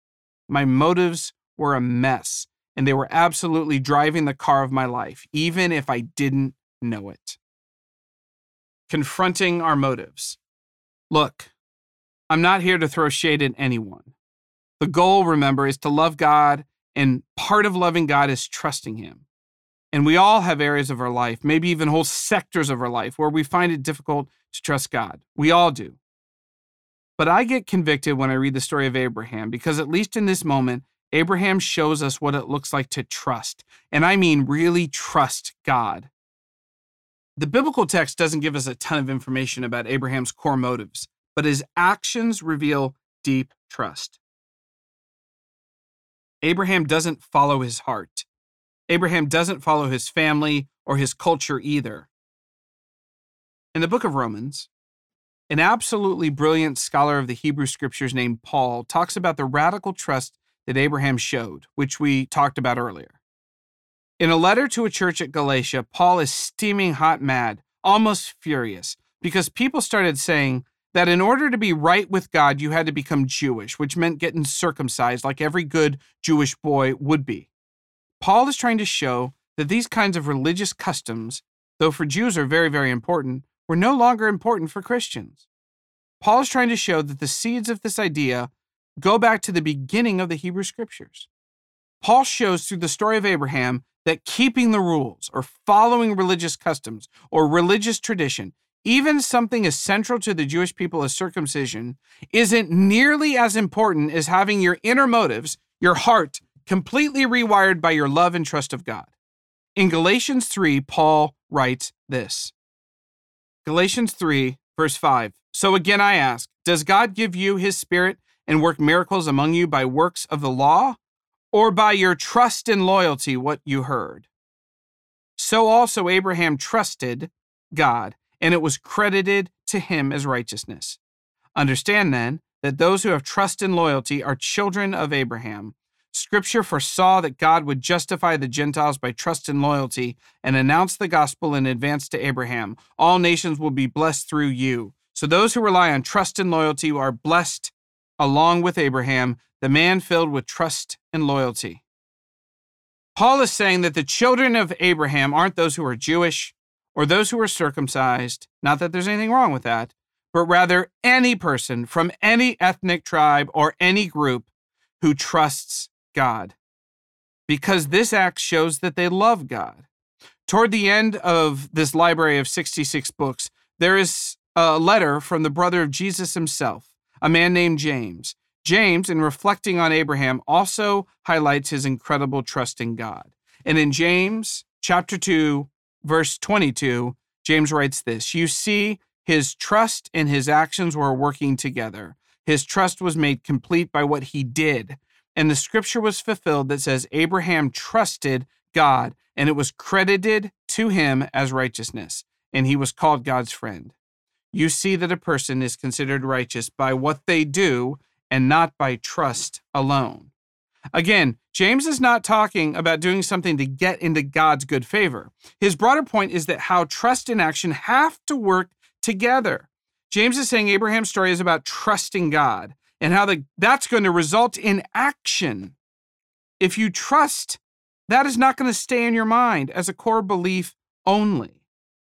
My motives were a mess, and they were absolutely driving the car of my life, even if I didn't know it. Confronting our motives. Look, I'm not here to throw shade at anyone. The goal, remember, is to love God, and part of loving God is trusting Him. And we all have areas of our life, maybe even whole sectors of our life, where we find it difficult to trust God. We all do. But I get convicted when I read the story of Abraham because, at least in this moment, Abraham shows us what it looks like to trust. And I mean, really trust God. The biblical text doesn't give us a ton of information about Abraham's core motives, but his actions reveal deep trust. Abraham doesn't follow his heart. Abraham doesn't follow his family or his culture either. In the book of Romans, an absolutely brilliant scholar of the Hebrew scriptures named Paul talks about the radical trust that Abraham showed, which we talked about earlier. In a letter to a church at Galatia, Paul is steaming hot mad, almost furious, because people started saying that in order to be right with God, you had to become Jewish, which meant getting circumcised like every good Jewish boy would be. Paul is trying to show that these kinds of religious customs, though for Jews are very, very important, were no longer important for Christians. Paul is trying to show that the seeds of this idea go back to the beginning of the Hebrew Scriptures. Paul shows through the story of Abraham that keeping the rules or following religious customs or religious tradition, even something as central to the Jewish people as circumcision, isn't nearly as important as having your inner motives, your heart, completely rewired by your love and trust of God. In Galatians 3, Paul writes this Galatians 3, verse 5. So again I ask, does God give you his spirit and work miracles among you by works of the law, or by your trust and loyalty, what you heard? So also Abraham trusted God, and it was credited to him as righteousness. Understand then that those who have trust and loyalty are children of Abraham. Scripture foresaw that God would justify the Gentiles by trust and loyalty and announce the gospel in advance to Abraham. All nations will be blessed through you. So those who rely on trust and loyalty are blessed along with Abraham, the man filled with trust and loyalty. Paul is saying that the children of Abraham aren't those who are Jewish or those who are circumcised, not that there's anything wrong with that, but rather any person from any ethnic tribe or any group who trusts God, because this act shows that they love God. Toward the end of this library of 66 books, there is a letter from the brother of Jesus himself, a man named James. James, in reflecting on Abraham, also highlights his incredible trust in God. And in James chapter 2, verse 22, James writes this You see, his trust and his actions were working together. His trust was made complete by what he did, and the scripture was fulfilled that says, Abraham trusted God, and it was credited to him as righteousness, and he was called God's friend. You see that a person is considered righteous by what they do and not by trust alone. Again, James is not talking about doing something to get into God's good favor. His broader point is that how trust and action have to work together. James is saying Abraham's story is about trusting God and how the, that's going to result in action. If you trust, that is not going to stay in your mind as a core belief only.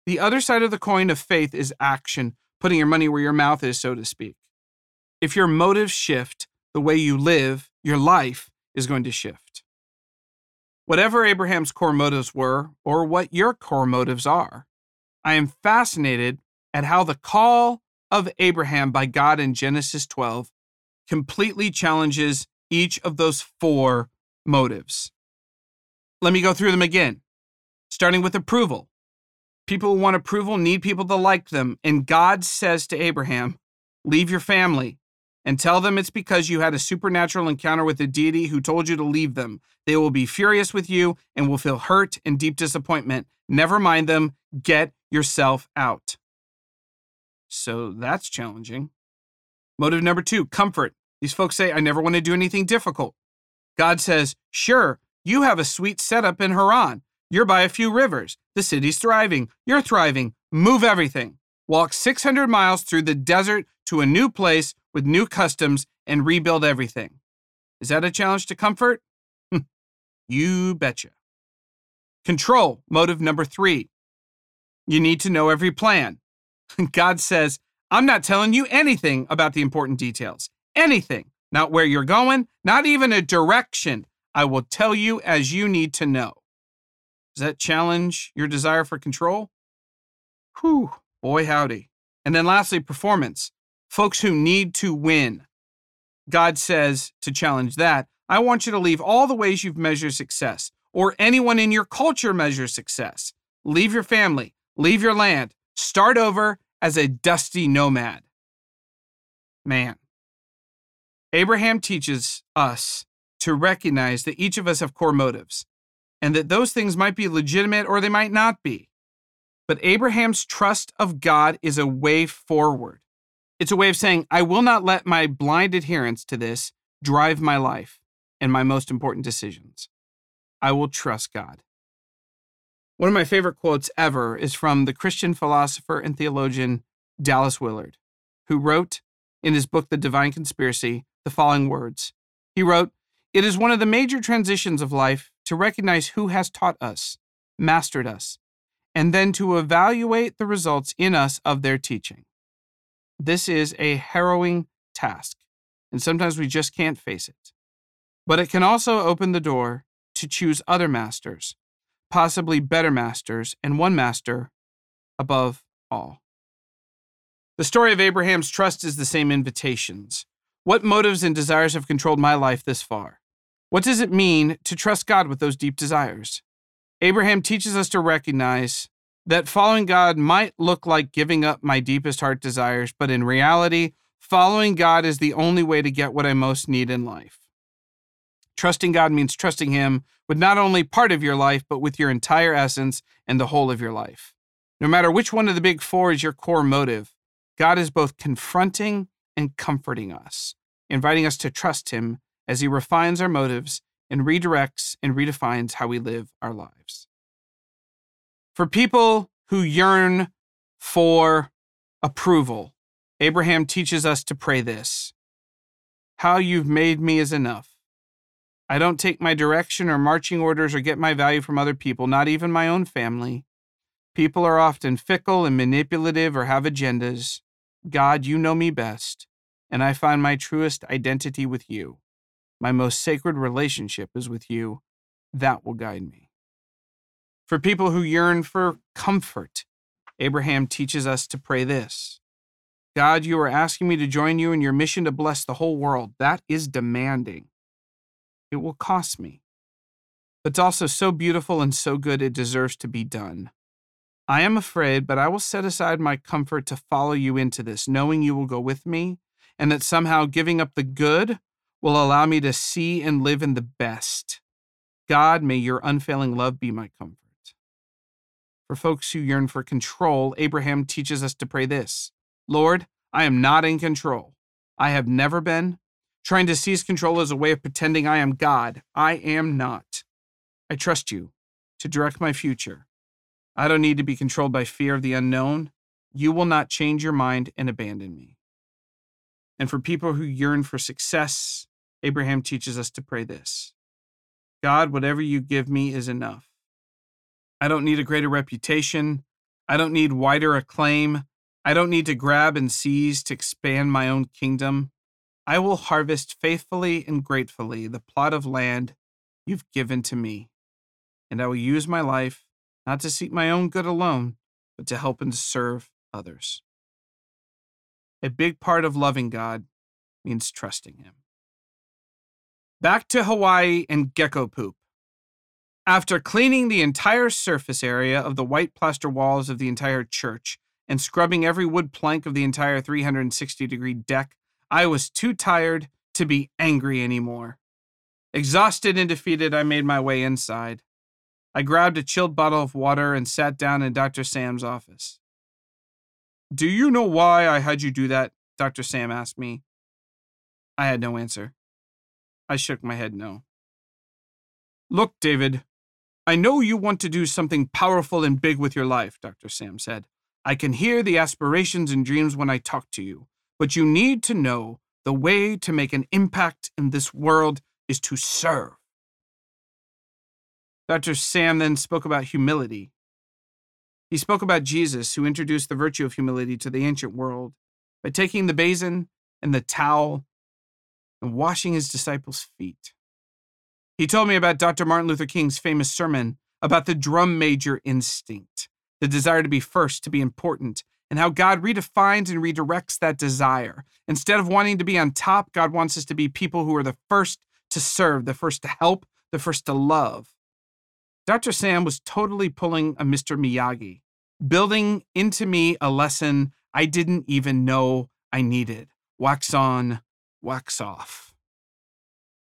The other side of the coin of faith is action, putting your money where your mouth is, so to speak. If your motives shift, the way you live, your life is going to shift. Whatever Abraham's core motives were, or what your core motives are, I am fascinated at how the call of Abraham by God in Genesis 12 completely challenges each of those four motives. Let me go through them again, starting with approval. People who want approval need people to like them. And God says to Abraham, Leave your family and tell them it's because you had a supernatural encounter with a deity who told you to leave them. They will be furious with you and will feel hurt and deep disappointment. Never mind them. Get yourself out. So that's challenging. Motive number two comfort. These folks say, I never want to do anything difficult. God says, Sure, you have a sweet setup in Haran. You're by a few rivers. The city's thriving. You're thriving. Move everything. Walk 600 miles through the desert to a new place with new customs and rebuild everything. Is that a challenge to comfort? Hmm, you betcha. Control, motive number three. You need to know every plan. God says, I'm not telling you anything about the important details. Anything. Not where you're going, not even a direction. I will tell you as you need to know. Does that challenge your desire for control? Whew, boy howdy. And then lastly, performance. Folks who need to win. God says to challenge that, I want you to leave all the ways you've measured success, or anyone in your culture measures success. Leave your family, leave your land, start over as a dusty nomad. Man, Abraham teaches us to recognize that each of us have core motives and that those things might be legitimate or they might not be. But Abraham's trust of God is a way forward. It's a way of saying, I will not let my blind adherence to this drive my life and my most important decisions. I will trust God. One of my favorite quotes ever is from the Christian philosopher and theologian Dallas Willard, who wrote in his book, The Divine Conspiracy, the following words. He wrote, It is one of the major transitions of life to recognize who has taught us, mastered us, and then to evaluate the results in us of their teaching. This is a harrowing task, and sometimes we just can't face it. But it can also open the door to choose other masters, possibly better masters, and one master above all. The story of Abraham's trust is the same invitations. What motives and desires have controlled my life this far? What does it mean to trust God with those deep desires? Abraham teaches us to recognize that following God might look like giving up my deepest heart desires, but in reality, following God is the only way to get what I most need in life. Trusting God means trusting Him with not only part of your life, but with your entire essence and the whole of your life. No matter which one of the big four is your core motive, God is both confronting and comforting us, inviting us to trust Him as He refines our motives and redirects and redefines how we live our lives. For people who yearn for approval, Abraham teaches us to pray this How you've made me is enough. I don't take my direction or marching orders or get my value from other people, not even my own family. People are often fickle and manipulative or have agendas. God, you know me best, and I find my truest identity with you. My most sacred relationship is with you. That will guide me. For people who yearn for comfort, Abraham teaches us to pray this God, you are asking me to join you in your mission to bless the whole world. That is demanding. It will cost me. But it's also so beautiful and so good it deserves to be done. I am afraid, but I will set aside my comfort to follow you into this, knowing you will go with me, and that somehow giving up the good will allow me to see and live in the best. God, may your unfailing love be my comfort. For folks who yearn for control, Abraham teaches us to pray this Lord, I am not in control. I have never been. Trying to seize control is a way of pretending I am God. I am not. I trust you to direct my future. I don't need to be controlled by fear of the unknown. You will not change your mind and abandon me. And for people who yearn for success, Abraham teaches us to pray this God, whatever you give me is enough. I don't need a greater reputation. I don't need wider acclaim. I don't need to grab and seize to expand my own kingdom. I will harvest faithfully and gratefully the plot of land you've given to me, and I will use my life not to seek my own good alone, but to help and serve others. A big part of loving God means trusting Him. Back to Hawaii and gecko poop. After cleaning the entire surface area of the white plaster walls of the entire church and scrubbing every wood plank of the entire 360 degree deck, I was too tired to be angry anymore. Exhausted and defeated, I made my way inside. I grabbed a chilled bottle of water and sat down in Dr. Sam's office. Do you know why I had you do that? Dr. Sam asked me. I had no answer. I shook my head no. Look, David, I know you want to do something powerful and big with your life, Dr. Sam said. I can hear the aspirations and dreams when I talk to you, but you need to know the way to make an impact in this world is to serve. Dr. Sam then spoke about humility. He spoke about Jesus, who introduced the virtue of humility to the ancient world by taking the basin and the towel and washing his disciples' feet. He told me about Dr. Martin Luther King's famous sermon about the drum major instinct, the desire to be first, to be important, and how God redefines and redirects that desire. Instead of wanting to be on top, God wants us to be people who are the first to serve, the first to help, the first to love. Dr. Sam was totally pulling a Mr. Miyagi, building into me a lesson I didn't even know I needed wax on, wax off.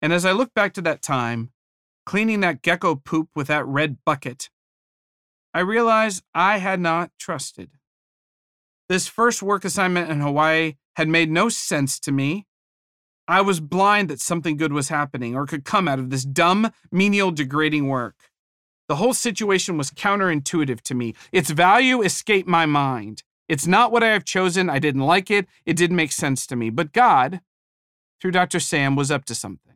And as I look back to that time, cleaning that gecko poop with that red bucket, I realize I had not trusted. This first work assignment in Hawaii had made no sense to me. I was blind that something good was happening or could come out of this dumb, menial, degrading work. The whole situation was counterintuitive to me. Its value escaped my mind. It's not what I have chosen. I didn't like it. It didn't make sense to me. But God, through Dr. Sam, was up to something.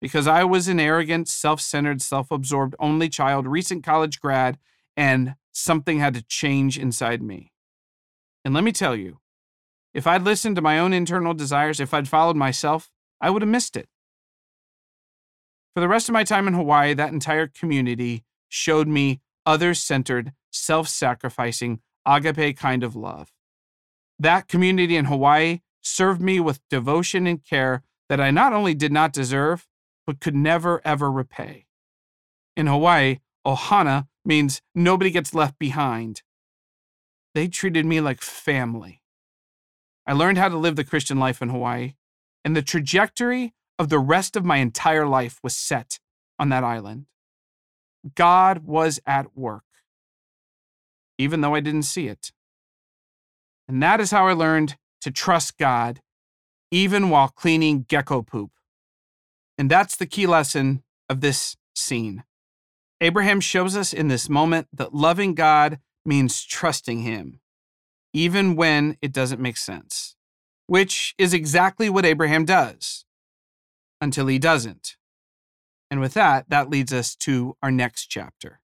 Because I was an arrogant, self centered, self absorbed only child, recent college grad, and something had to change inside me. And let me tell you, if I'd listened to my own internal desires, if I'd followed myself, I would have missed it. For the rest of my time in Hawaii, that entire community showed me others centered, self sacrificing, agape kind of love. That community in Hawaii served me with devotion and care that I not only did not deserve, but could never ever repay. In Hawaii, ohana means nobody gets left behind. They treated me like family. I learned how to live the Christian life in Hawaii, and the trajectory of the rest of my entire life was set on that island. God was at work, even though I didn't see it. And that is how I learned to trust God, even while cleaning gecko poop. And that's the key lesson of this scene. Abraham shows us in this moment that loving God means trusting Him, even when it doesn't make sense, which is exactly what Abraham does until he doesn't. And with that, that leads us to our next chapter.